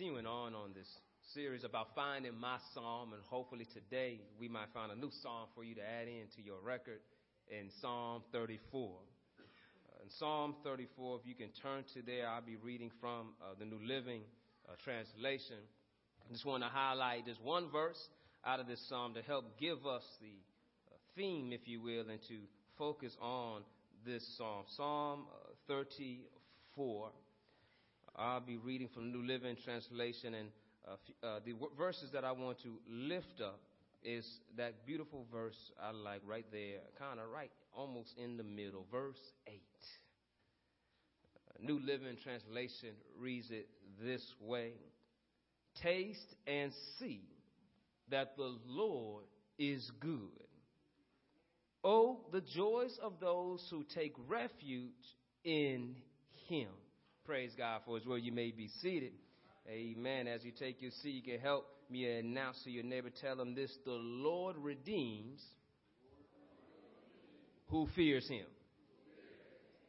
continuing on on this series about finding my psalm, and hopefully today we might find a new psalm for you to add into your record in Psalm 34. Uh, in Psalm 34, if you can turn to there, I'll be reading from uh, the New Living uh, Translation. I just want to highlight this one verse out of this psalm to help give us the uh, theme, if you will, and to focus on this psalm. Psalm uh, 34. I'll be reading from the New Living Translation, and uh, uh, the w- verses that I want to lift up is that beautiful verse I like right there, kind of right almost in the middle, verse 8. Uh, New Living Translation reads it this way Taste and see that the Lord is good. Oh, the joys of those who take refuge in Him. Praise God for His word. You may be seated. Amen. As you take your seat, you can help me announce to your neighbor, tell them this the Lord redeems who fears Him.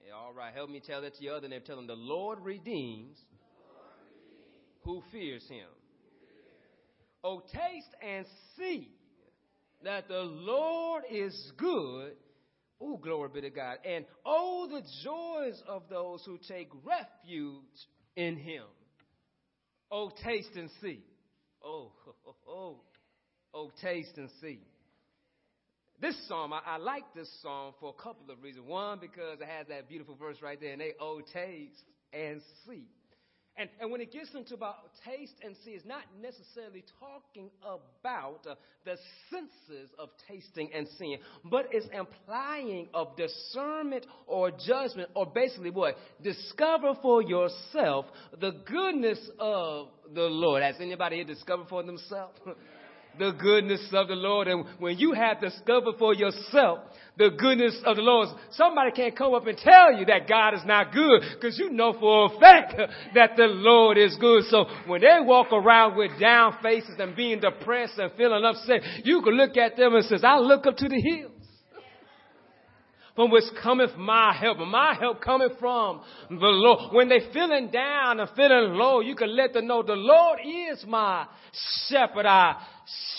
Yeah, all right, help me tell that to your other neighbor. Tell them the Lord redeems who fears Him. Oh, taste and see that the Lord is good Oh, glory be to God. And oh, the joys of those who take refuge in him. Oh, taste and see. Oh, oh, oh, oh, taste and see. This psalm, I, I, like this psalm for a couple of reasons. One, because it has that beautiful verse right there, and they, oh, taste and see. And, and when it gets into about taste and see, it's not necessarily talking about uh, the senses of tasting and seeing, but it's implying of discernment or judgment, or basically what? Discover for yourself the goodness of the Lord. Has anybody here discovered for themselves? the goodness of the Lord. And when you have discovered for yourself the goodness of the Lord, somebody can't come up and tell you that God is not good because you know for a fact that the Lord is good. So when they walk around with down faces and being depressed and feeling upset, you can look at them and says, I look up to the hills from which cometh my help. My help cometh from the Lord. When they feeling down and feeling low, you can let them know the Lord is my shepherd. I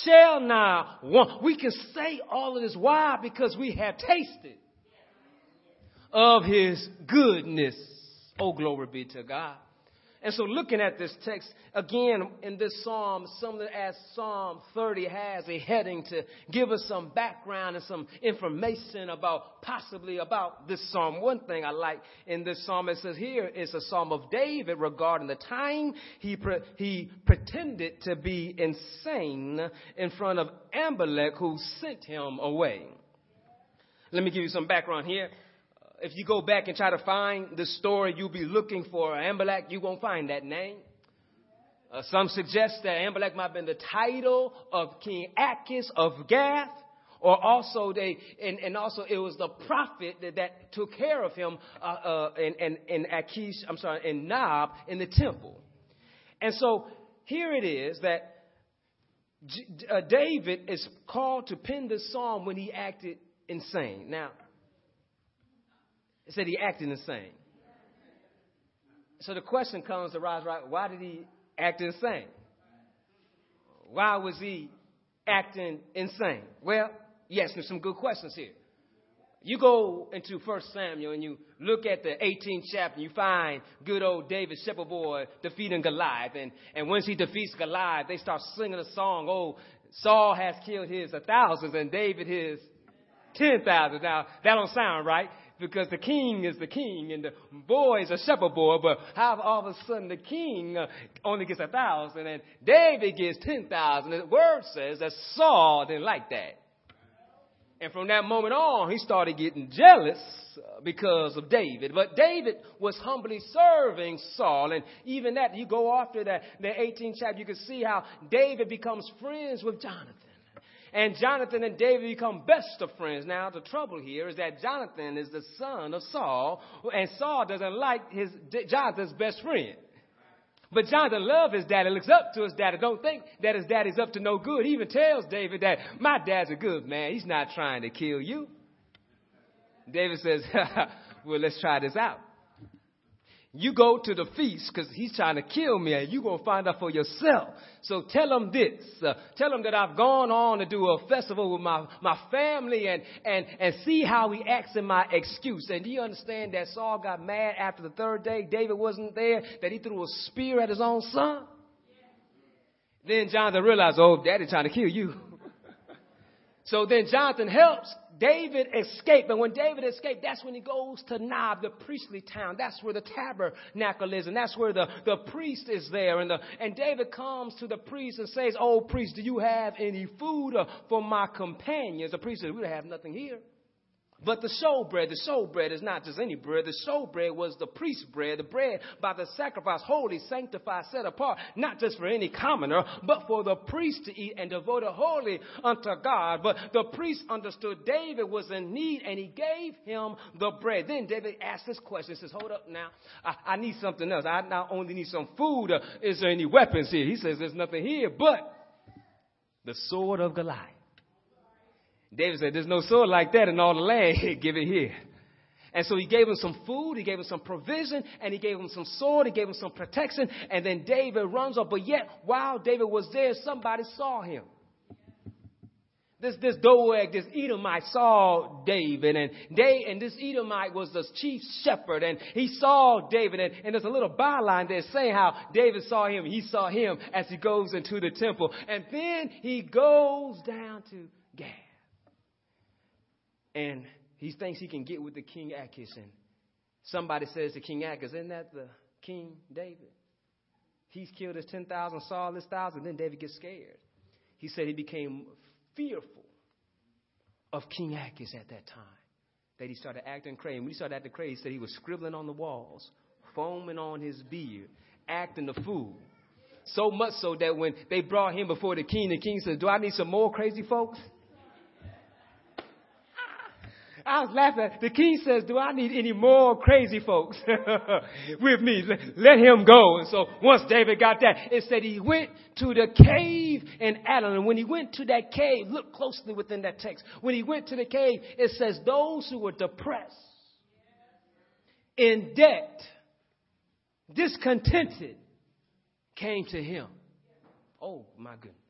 shall not want. We can say all of this. Why? Because we have tasted of his goodness. Oh, glory be to God. And so, looking at this text again in this psalm, something as Psalm 30 has a heading to give us some background and some information about possibly about this psalm. One thing I like in this psalm, it says here is a psalm of David regarding the time he pre- he pretended to be insane in front of Abimelech, who sent him away. Let me give you some background here if you go back and try to find the story you'll be looking for Abimelech, you won't find that name. Uh, some suggest that Abimelech might have been the title of King Achish of Gath, or also they, and, and also it was the prophet that, that took care of him uh, uh, in, in, in Achish, I'm sorry, in Nob in the temple. And so here it is that J- uh, David is called to pen this psalm when he acted insane. Now, it said he acted insane. So the question comes to rise, right? Why did he act insane? Why was he acting insane? Well, yes, there's some good questions here. You go into First Samuel and you look at the 18th chapter, and you find good old David, shepherd boy, defeating Goliath. And, and once he defeats Goliath, they start singing a song, oh, Saul has killed his thousands and David his 10,000. Now, that don't sound right because the king is the king and the boy is a shepherd boy, but how all of a sudden the king uh, only gets a thousand and David gets ten thousand? The word says that Saul didn't like that. And from that moment on, he started getting jealous uh, because of David. But David was humbly serving Saul. And even that, you go after that, the 18th chapter, you can see how David becomes friends with Jonathan. And Jonathan and David become best of friends. Now, the trouble here is that Jonathan is the son of Saul, and Saul doesn't like his Jonathan's best friend. But Jonathan loves his daddy, looks up to his daddy. Don't think that his daddy's up to no good. He even tells David that my dad's a good man. He's not trying to kill you. David says, well, let's try this out. You go to the feast because he's trying to kill me and you're going to find out for yourself. So tell him this. Uh, tell him that I've gone on to do a festival with my, my family and, and, and see how he acts in my excuse. And do you understand that Saul got mad after the third day? David wasn't there, that he threw a spear at his own son? Then Jonathan realized, oh, daddy's trying to kill you. so then Jonathan helps David escaped. And when David escaped, that's when he goes to Nob, the priestly town. That's where the tabernacle is. And that's where the, the priest is there. And, the, and David comes to the priest and says, Oh, priest, do you have any food uh, for my companions? The priest says, We don't have nothing here. But the showbread, the showbread is not just any bread. The showbread was the priest's bread, the bread by the sacrifice, holy, sanctified, set apart, not just for any commoner, but for the priest to eat and devoted wholly unto God. But the priest understood David was in need and he gave him the bread. Then David asked this question. He says, hold up now. I, I need something else. I not only need some food. Is there any weapons here? He says, there's nothing here but the sword of Goliath. David said, There's no sword like that in all the land. Give it here. And so he gave him some food, he gave him some provision, and he gave him some sword, he gave him some protection, and then David runs off. But yet, while David was there, somebody saw him. This, this Doeg, this Edomite saw David, and they, and this Edomite was the chief shepherd, and he saw David, and, and there's a little byline there saying how David saw him, he saw him as he goes into the temple, and then he goes down to Gath and he thinks he can get with the King Achish. And somebody says to King Achish, Isn't that the King David? He's killed his 10,000, Saul his thousand. Then David gets scared. He said he became fearful of King Achish at that time. That he started acting crazy. When he started acting crazy, he said he was scribbling on the walls, foaming on his beard, acting the fool. So much so that when they brought him before the king, the king said, Do I need some more crazy folks? I was laughing. The king says, Do I need any more crazy folks with me? Let him go. And so once David got that, it said he went to the cave in Adullam. And when he went to that cave, look closely within that text. When he went to the cave, it says those who were depressed, in debt, discontented, came to him. Oh my goodness.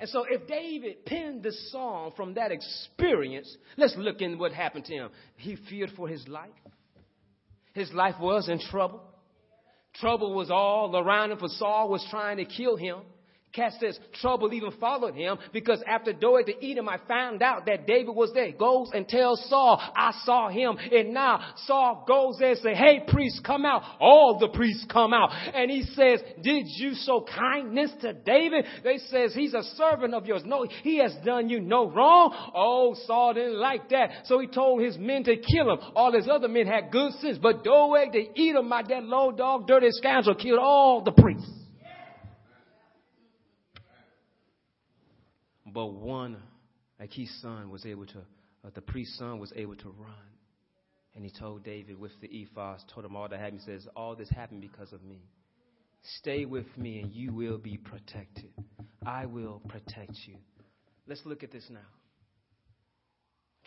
And so if David penned this song from that experience, let's look in what happened to him. He feared for his life. His life was in trouble. Trouble was all around him for Saul was trying to kill him. Cat says trouble even followed him because after Doeg the Edomite found out that David was there, goes and tells Saul, I saw him. And now Saul goes there and say, Hey, priests, come out. All the priests come out. And he says, Did you show kindness to David? They says, He's a servant of yours. No, he has done you no wrong. Oh, Saul didn't like that. So he told his men to kill him. All his other men had good sense. But Doeg the Edomite, that low dog, dirty scoundrel, killed all the priests. But one, like his son, was able to, uh, the priest's son was able to run. And he told David with the ephod, told him all that happened. He says, All this happened because of me. Stay with me and you will be protected. I will protect you. Let's look at this now.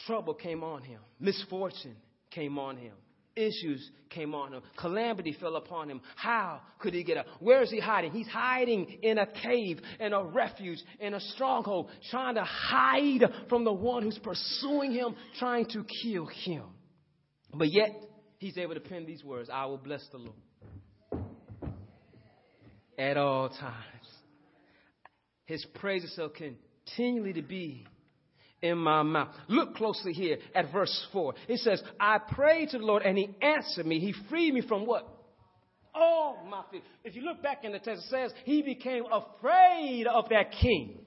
Trouble came on him, misfortune came on him issues came on him. Calamity fell upon him. How could he get out? Where is he hiding? He's hiding in a cave, in a refuge, in a stronghold, trying to hide from the one who's pursuing him, trying to kill him. But yet, he's able to pen these words I will bless the Lord at all times. His praises shall continually to be in my mouth. Look closely here at verse 4. It says, I prayed to the Lord and he answered me. He freed me from what? All my fear. If you look back in the text, it says he became afraid of that king.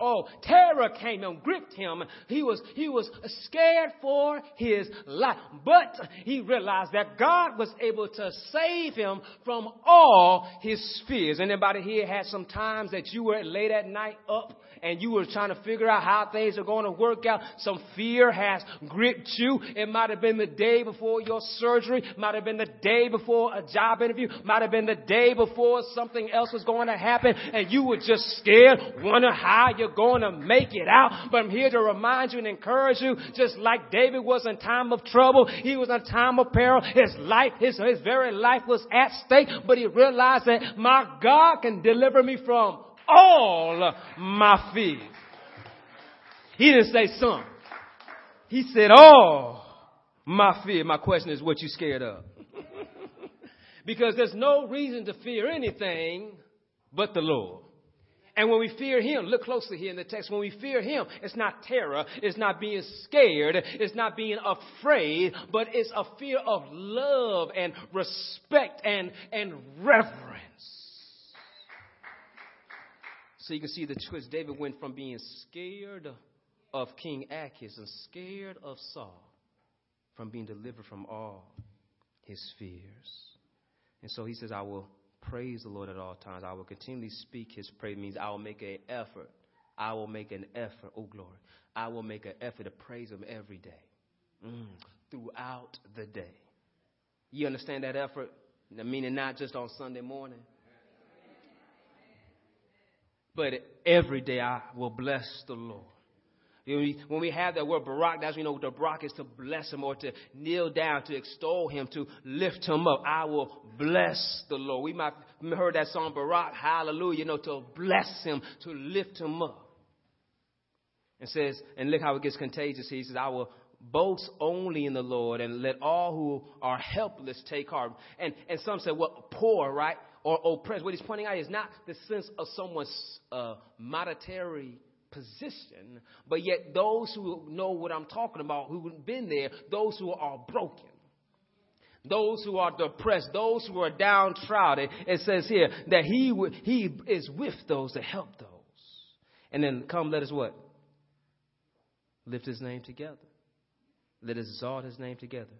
Oh, terror came and gripped him. He was, he was scared for his life. But he realized that God was able to save him from all his fears. Anybody here had some times that you were late at night up and you were trying to figure out how things are going to work out. Some fear has gripped you. It might have been the day before your surgery, might have been the day before a job interview, might have been the day before something else was going to happen, and you were just scared, wonder how you you're going to make it out. But I'm here to remind you and encourage you, just like David was in time of trouble, he was in time of peril. His life, his, his very life was at stake, but he realized that my God can deliver me from all my fears. He didn't say some. He said, all my fear. My question is, what you scared of? because there's no reason to fear anything but the Lord. And when we fear Him, look closely here in the text, when we fear Him, it's not terror, it's not being scared, it's not being afraid, but it's a fear of love and respect and, and reverence. So you can see the twist. David went from being scared of King Achish and scared of Saul from being delivered from all his fears. And so he says, I will praise the Lord at all times. I will continually speak his praise. It means I will make an effort. I will make an effort. Oh, glory. I will make an effort to praise him every day, mm, throughout the day. You understand that effort? Meaning not just on Sunday morning, but every day I will bless the Lord. When we have that word barak, that's, you know, the barak is to bless him or to kneel down, to extol him, to lift him up. I will bless the Lord. We might have heard that song, barak, hallelujah, you know, to bless him, to lift him up. And says, and look how it gets contagious. He says, I will boast only in the Lord and let all who are helpless take heart. And, and some say, well, poor, right? Or oppressed. What he's pointing out is not the sense of someone's uh, monetary position, but yet those who know what I'm talking about, who've been there, those who are broken, those who are depressed, those who are downtrodden, it says here that he, he is with those to help those. And then come, let us what? Lift his name together. Let us exalt his name together.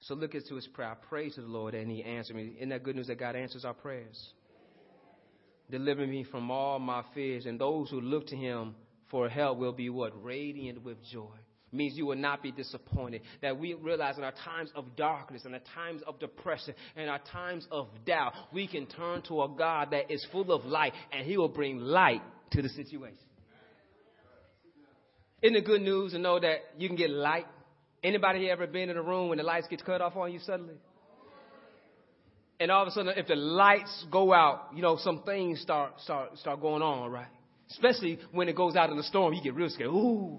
So look into his prayer. I to the Lord and he answered me. Isn't that good news that God answers our prayers? Deliver me from all my fears. And those who look to him for help will be what? Radiant with joy. Means you will not be disappointed. That we realize in our times of darkness, in our times of depression, in our times of doubt, we can turn to a God that is full of light and he will bring light to the situation. Isn't it good news to know that you can get light? Anybody ever been in a room when the lights get cut off on you suddenly? And all of a sudden, if the lights go out, you know, some things start start start going on, right? Especially when it goes out in the storm, you get real scared. Ooh.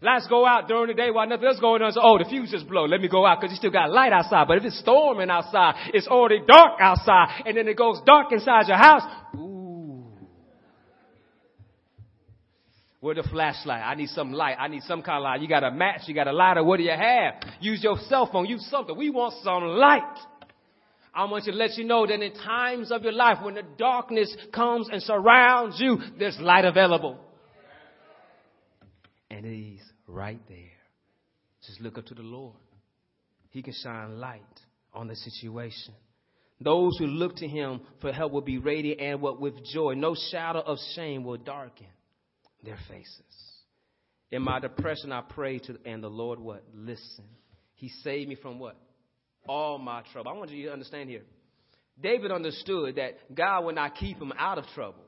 Lights go out during the day while nothing else going on. So, oh, the fuse just blow. Let me go out because you still got light outside. But if it's storming outside, it's already dark outside, and then it goes dark inside your house. Ooh. Where the flashlight? I need some light. I need some kind of light. You got a match. You got a lighter. What do you have? Use your cell phone. Use something. We want some light. I want you to let you know that in times of your life, when the darkness comes and surrounds you, there's light available. And He's right there. Just look up to the Lord. He can shine light on the situation. Those who look to Him for help will be radiant and what with joy. No shadow of shame will darken their faces. In my depression, I prayed to, and the Lord what? Listen. He saved me from what? All my trouble. I want you to understand here. David understood that God would not keep him out of trouble.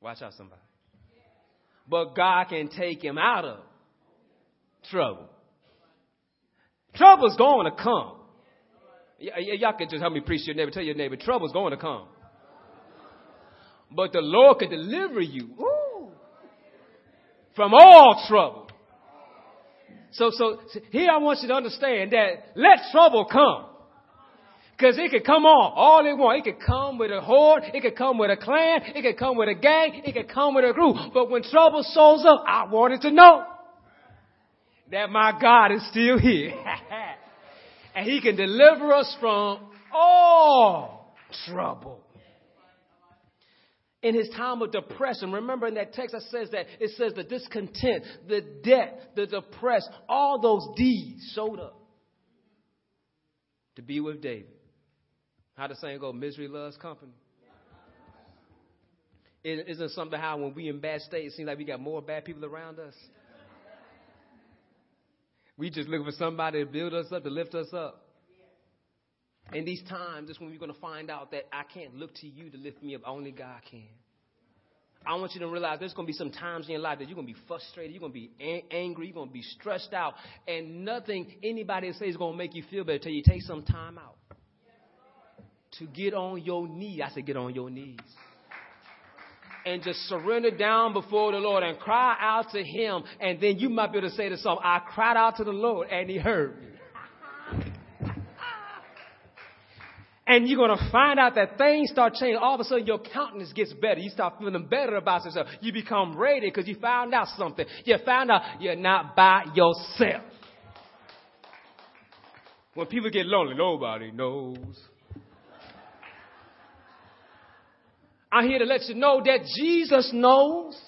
Watch out, somebody. But God can take him out of trouble. Trouble's going to come. Y- y'all can just help me preach your neighbor. Tell your neighbor, trouble's going to come. But the Lord can deliver you. From all trouble. So, so here I want you to understand that let trouble come. Cause it could come on all it want. It could come with a horde. It could come with a clan. It could come with a gang. It could come with a group. But when trouble shows up, I wanted to know that my God is still here. and he can deliver us from all trouble in his time of depression. Remember in that text that says that it says the discontent, the debt, the depressed, all those deeds showed up to be with David. How the saying go, misery loves company. It isn't something how when we in bad state, it seems like we got more bad people around us. We just looking for somebody to build us up, to lift us up. In these times, is when we're going to find out that I can't look to you to lift me up. Only God can. I want you to realize there's going to be some times in your life that you're going to be frustrated, you're going to be a- angry, you're going to be stressed out, and nothing anybody says is going to make you feel better until you take some time out to get on your knees. I said, get on your knees. And just surrender down before the Lord and cry out to Him. And then you might be able to say to some, I cried out to the Lord and He heard me. And you're going to find out that things start changing. All of a sudden, your countenance gets better. You start feeling better about yourself. You become ready because you found out something. You found out you're not by yourself. When people get lonely, nobody knows. I'm here to let you know that Jesus knows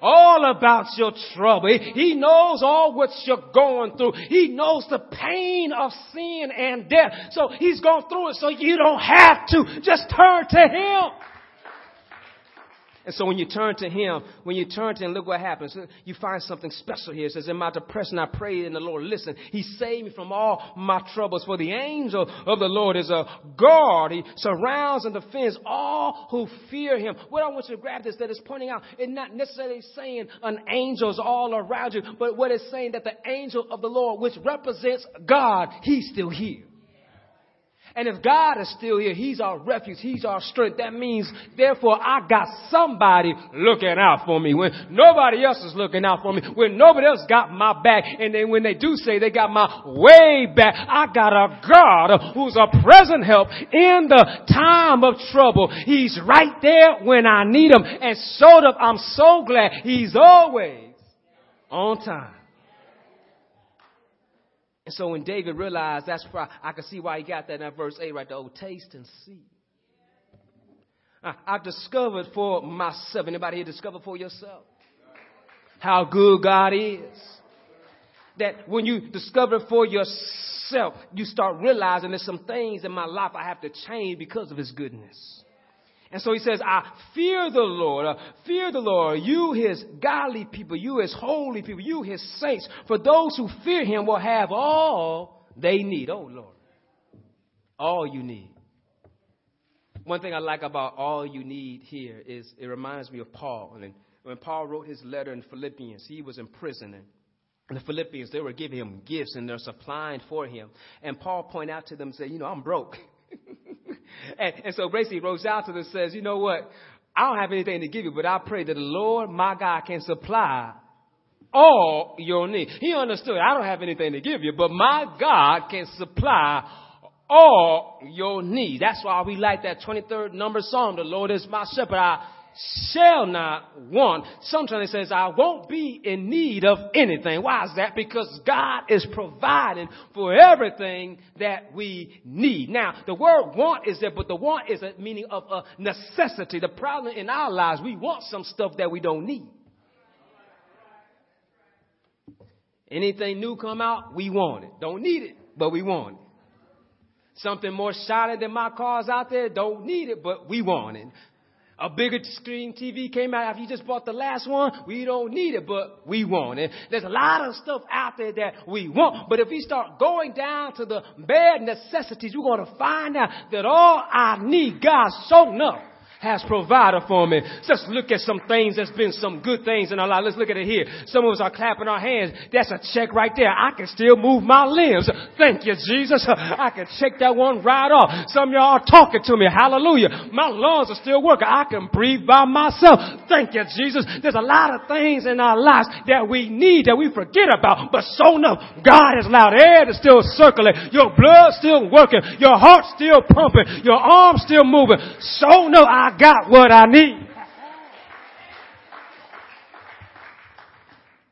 all about your trouble. He knows all what you're going through. He knows the pain of sin and death. So he's gone through it so you don't have to. Just turn to him. And so when you turn to Him, when you turn to Him, look what happens. You find something special here. It says, In my depression, I prayed, and the Lord listened. He saved me from all my troubles. For the angel of the Lord is a guard. He surrounds and defends all who fear Him. What I want you to grab this that is pointing out, it's not necessarily saying an angel's all around you, but what it's saying that the angel of the Lord, which represents God, He's still here. And if God is still here, He's our refuge, He's our strength. That means, therefore, I got somebody looking out for me when nobody else is looking out for me, when nobody else got my back. And then when they do say they got my way back, I got a God who's a present help in the time of trouble. He's right there when I need Him. And so I'm so glad He's always on time. And so when David realized that's why I can see why he got that in verse 8 right there. Oh, taste and see. I, I've discovered for myself. Anybody here discover for yourself? How good God is. That when you discover for yourself, you start realizing there's some things in my life I have to change because of His goodness. And so he says, I fear the Lord. Uh, fear the Lord. You, his godly people. You, his holy people. You, his saints. For those who fear him will have all they need. Oh, Lord. All you need. One thing I like about all you need here is it reminds me of Paul. And when Paul wrote his letter in Philippians, he was in prison. And the Philippians, they were giving him gifts and they're supplying for him. And Paul pointed out to them and said, You know, I'm broke. and, and so basically wrote out to them says, you know what? I don't have anything to give you, but I pray that the Lord, my God, can supply all your needs. He understood, I don't have anything to give you, but my God can supply all your needs. That's why we like that 23rd number song, the Lord is my shepherd. I shall not want. Sometimes it says, I won't be in need of anything. Why is that? Because God is providing for everything that we need. Now, the word want is there, but the want is a meaning of a necessity. The problem in our lives, we want some stuff that we don't need. Anything new come out, we want it. Don't need it, but we want it. Something more shiny than my car's out there, don't need it, but we want it. A bigger screen TV came out after you just bought the last one. We don't need it, but we want it. There's a lot of stuff out there that we want. But if we start going down to the bare necessities, we're going to find out that all I need, God's shown up has provided for me. Let's look at some things that's been some good things in our life. Let's look at it here. Some of us are clapping our hands. That's a check right there. I can still move my limbs. Thank you, Jesus. I can check that one right off. Some of y'all are talking to me. Hallelujah. My lungs are still working. I can breathe by myself. Thank you, Jesus. There's a lot of things in our lives that we need that we forget about. But so enough, God has allowed air to still circulate. Your blood still working. Your heart still pumping. Your arms still moving. So no, I got what I need.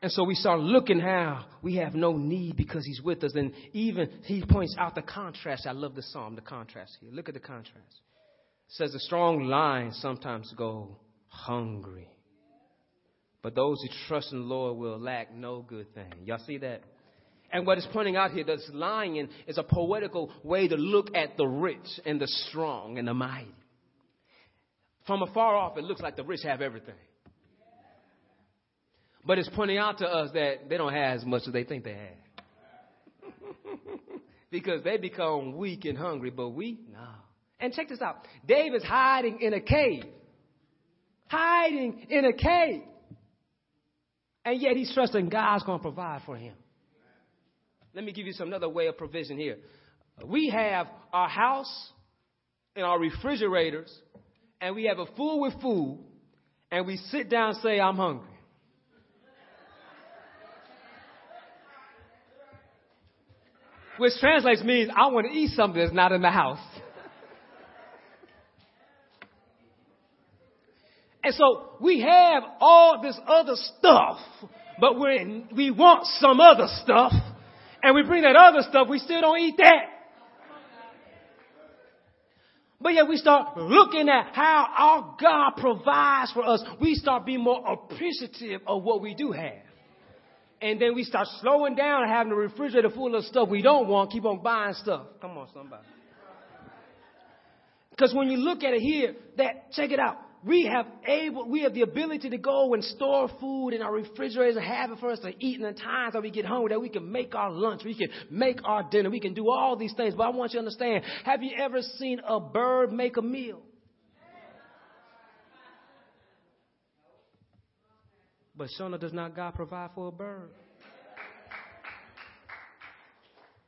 And so we start looking how we have no need because he's with us. And even he points out the contrast. I love the psalm, the contrast here. Look at the contrast. It says the strong lions sometimes go hungry. But those who trust in the Lord will lack no good thing. Y'all see that? And what it's pointing out here, this lion is a poetical way to look at the rich and the strong and the mighty. From afar off, it looks like the rich have everything. But it's pointing out to us that they don't have as much as they think they have. because they become weak and hungry, but we, no. And check this out David's hiding in a cave. hiding in a cave. And yet he's trusting God's going to provide for him. Let me give you some another way of provision here. We have our house and our refrigerators, and we have a full with food, and we sit down and say, I'm hungry. Which translates means I want to eat something that's not in the house. And so we have all this other stuff, but we're we want some other stuff, and we bring that other stuff, we still don't eat that. But yet we start looking at how our God provides for us. We start being more appreciative of what we do have. And then we start slowing down and having a refrigerator full of stuff we don't want, keep on buying stuff. Come on, somebody. Because when you look at it here, that check it out we have able, we have the ability to go and store food in our refrigerators and have it for us to eat in the times that we get hungry, that we can make our lunch, we can make our dinner, we can do all these things. But I want you to understand, have you ever seen a bird make a meal? But Shona does not God provide for a bird?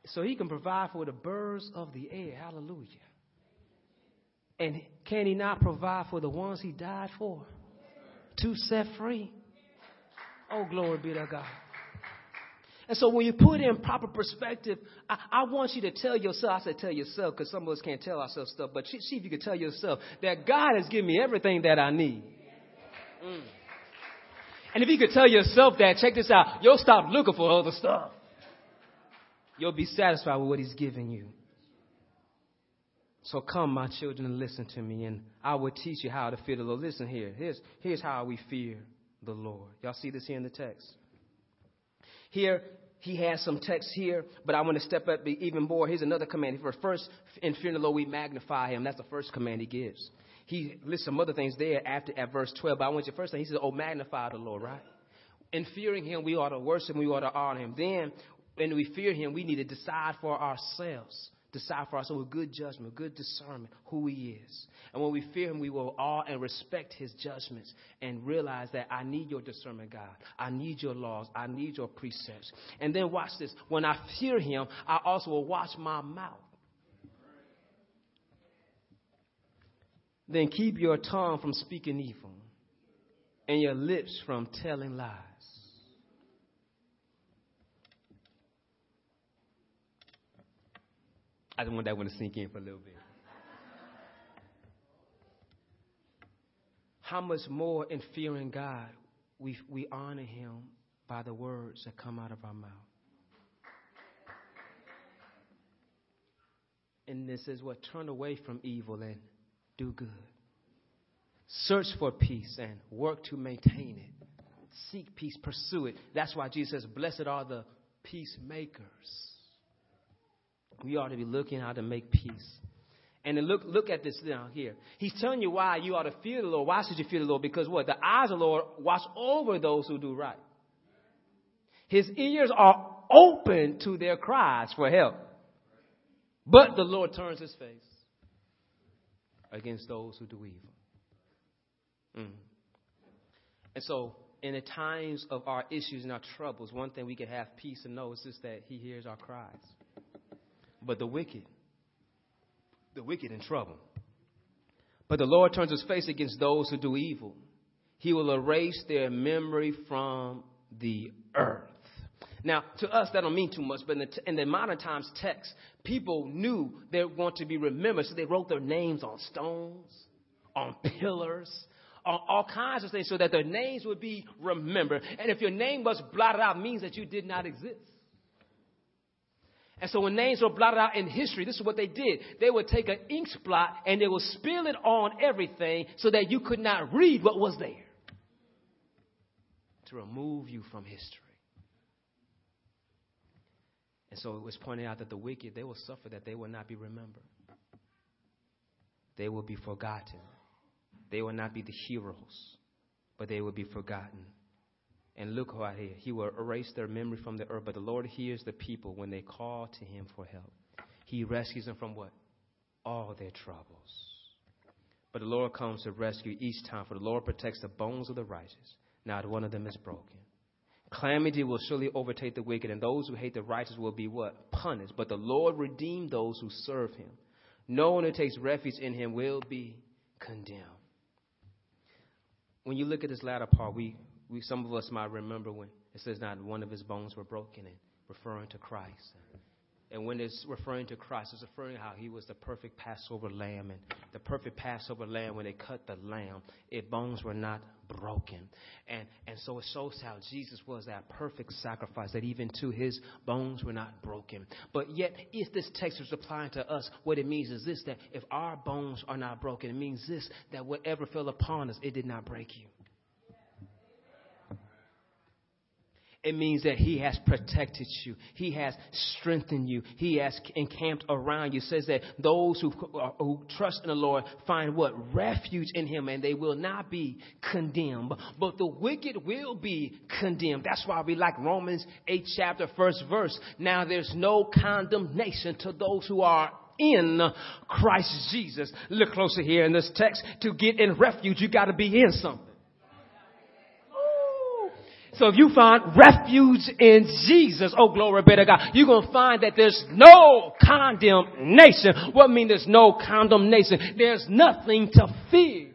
So he can provide for the birds of the air. Hallelujah. And can he not provide for the ones he died for? To set free. Oh, glory be to God. And so when you put in proper perspective, I, I want you to tell yourself, I said tell yourself because some of us can't tell ourselves stuff, but see if you can tell yourself that God has given me everything that I need. Mm. And if you could tell yourself that, check this out, you'll stop looking for other stuff. You'll be satisfied with what he's giving you. So come, my children, and listen to me, and I will teach you how to fear the Lord. Listen here. Here's, here's how we fear the Lord. Y'all see this here in the text? Here, he has some text here, but I want to step up even more. Here's another command. First, in fearing the Lord, we magnify him. That's the first command he gives. He lists some other things there after at verse 12, but I want you first thing. He says, Oh, magnify the Lord, right? In fearing him, we ought to worship him, we ought to honor him. Then, when we fear him, we need to decide for ourselves decide for ourselves with good judgment, good discernment, who He is. And when we fear Him, we will awe and respect His judgments and realize that I need your discernment, God. I need your laws. I need your precepts. And then watch this. When I fear Him, I also will watch my mouth. Then keep your tongue from speaking evil and your lips from telling lies. I just want that one to sink in for a little bit. How much more in fearing God we, we honor Him by the words that come out of our mouth. And this is what turn away from evil and do good. Search for peace and work to maintain it. Seek peace, pursue it. That's why Jesus says, Blessed are the peacemakers we ought to be looking how to make peace. And look, look at this down here. He's telling you why you ought to fear the Lord. Why should you fear the Lord? Because what? The eyes of the Lord watch over those who do right. His ears are open to their cries for help. But the Lord turns his face against those who do evil. Mm. And so, in the times of our issues and our troubles, one thing we can have peace and know is just that he hears our cries. But the wicked, the wicked in trouble. But the Lord turns his face against those who do evil. He will erase their memory from the earth. Now, to us, that don't mean too much, but in the, in the modern times text, people knew they want to be remembered, so they wrote their names on stones, on pillars, on all kinds of things, so that their names would be remembered. And if your name was blotted out, means that you did not exist. And so when names were blotted out in history, this is what they did. They would take an ink blot and they would spill it on everything so that you could not read what was there to remove you from history. And so it was pointed out that the wicked, they will suffer, that they will not be remembered. They will be forgotten. They will not be the heroes, but they will be forgotten. And look right here. He will erase their memory from the earth. But the Lord hears the people when they call to him for help. He rescues them from what? All their troubles. But the Lord comes to rescue each time, for the Lord protects the bones of the righteous. Not one of them is broken. Calamity will surely overtake the wicked, and those who hate the righteous will be what? Punished. But the Lord redeemed those who serve him. No one who takes refuge in him will be condemned. When you look at this latter part, we, we some of us might remember when it says not one of his bones were broken and referring to Christ. And when it's referring to Christ, it's referring to how he was the perfect Passover lamb. And the perfect Passover lamb, when they cut the lamb, its bones were not broken. And, and so it shows how Jesus was that perfect sacrifice, that even to his bones were not broken. But yet, if this text is applying to us, what it means is this that if our bones are not broken, it means this that whatever fell upon us, it did not break you. It means that He has protected you. He has strengthened you. He has encamped around you. It says that those who, uh, who trust in the Lord find what? Refuge in Him and they will not be condemned. But the wicked will be condemned. That's why we like Romans 8 chapter first verse. Now there's no condemnation to those who are in Christ Jesus. Look closer here in this text. To get in refuge, you gotta be in something. So if you find refuge in Jesus, oh glory be to God, you're gonna find that there's no condemnation. What mean there's no condemnation? There's nothing to fear.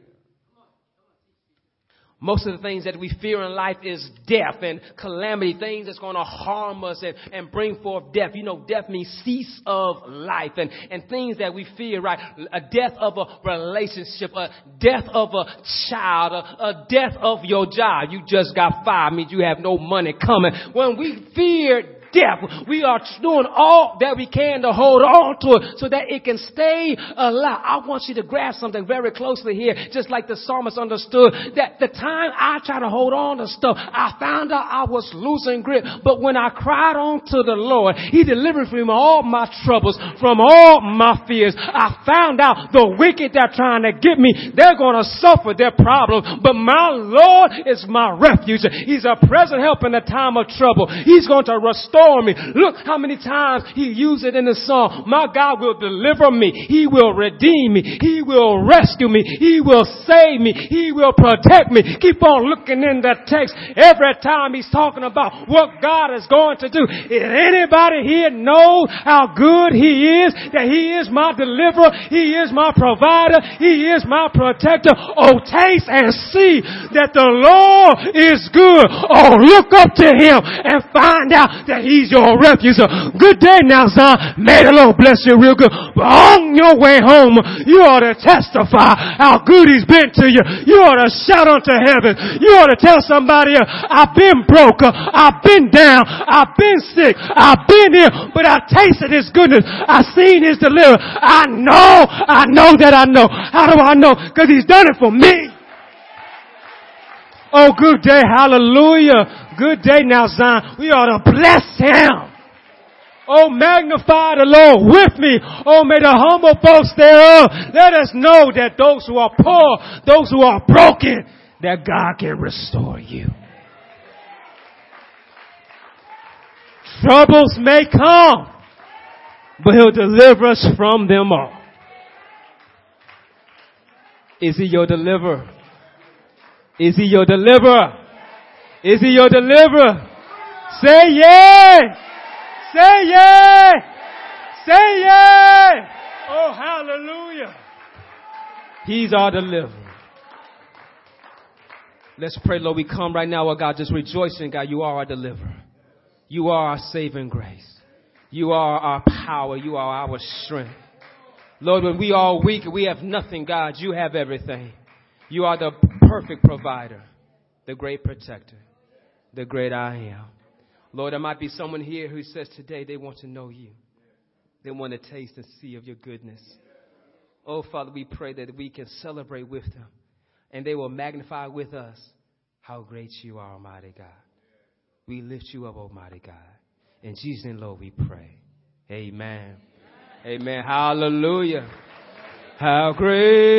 Most of the things that we fear in life is death and calamity, things that's going to harm us and, and bring forth death. You know, death means cease of life and, and things that we fear, right? A death of a relationship, a death of a child, a, a death of your job. You just got fired, means you have no money coming. When we fear death. We are doing all that we can to hold on to it so that it can stay alive. I want you to grasp something very closely here, just like the psalmist understood that the time I try to hold on to stuff, I found out I was losing grip. But when I cried on to the Lord, He delivered me from all my troubles, from all my fears. I found out the wicked that are trying to get me, they're going to suffer their problem. But my Lord is my refuge. He's a present help in the time of trouble. He's going to restore restore me. Look how many times he used it in the song. My God will deliver me. He will redeem me. He will rescue me. He will save me. He will protect me. Keep on looking in that text. Every time he's talking about what God is going to do. If anybody here knows how good he is, that he is my deliverer, he is my provider, he is my protector. Oh, taste and see that the Lord is good. Oh, look up to him and find out that he He's your refuge. Good day now, son. May the Lord bless you real good. But on your way home, you ought to testify how good He's been to you. You ought to shout unto heaven. You ought to tell somebody, I've been broke. I've been down. I've been sick. I've been here, but I tasted His goodness. I seen His deliverance. I know, I know that I know. How do I know? Cause He's done it for me. Oh, good day. Hallelujah. Good day now, Zion. We ought to bless him. Oh, magnify the Lord with me. Oh, may the humble boast thereof. Let us know that those who are poor, those who are broken, that God can restore you. Troubles may come, but He'll deliver us from them all. Is He your deliverer? Is He your deliverer? Is he your deliverer? Say yeah! Say yeah! Say yeah! Oh, hallelujah. He's our deliverer. Let's pray, Lord. We come right now, oh God, just rejoicing, God. You are our deliverer. You are our saving grace. You are our power. You are our strength. Lord, when we are weak we have nothing, God, you have everything. You are the perfect provider, the great protector the great I am. Lord, there might be someone here who says today they want to know you. They want to taste and see of your goodness. Oh, Father, we pray that we can celebrate with them and they will magnify with us how great you are, Almighty God. We lift you up, Almighty God. In Jesus' name, Lord, we pray. Amen. Amen. Hallelujah. How great.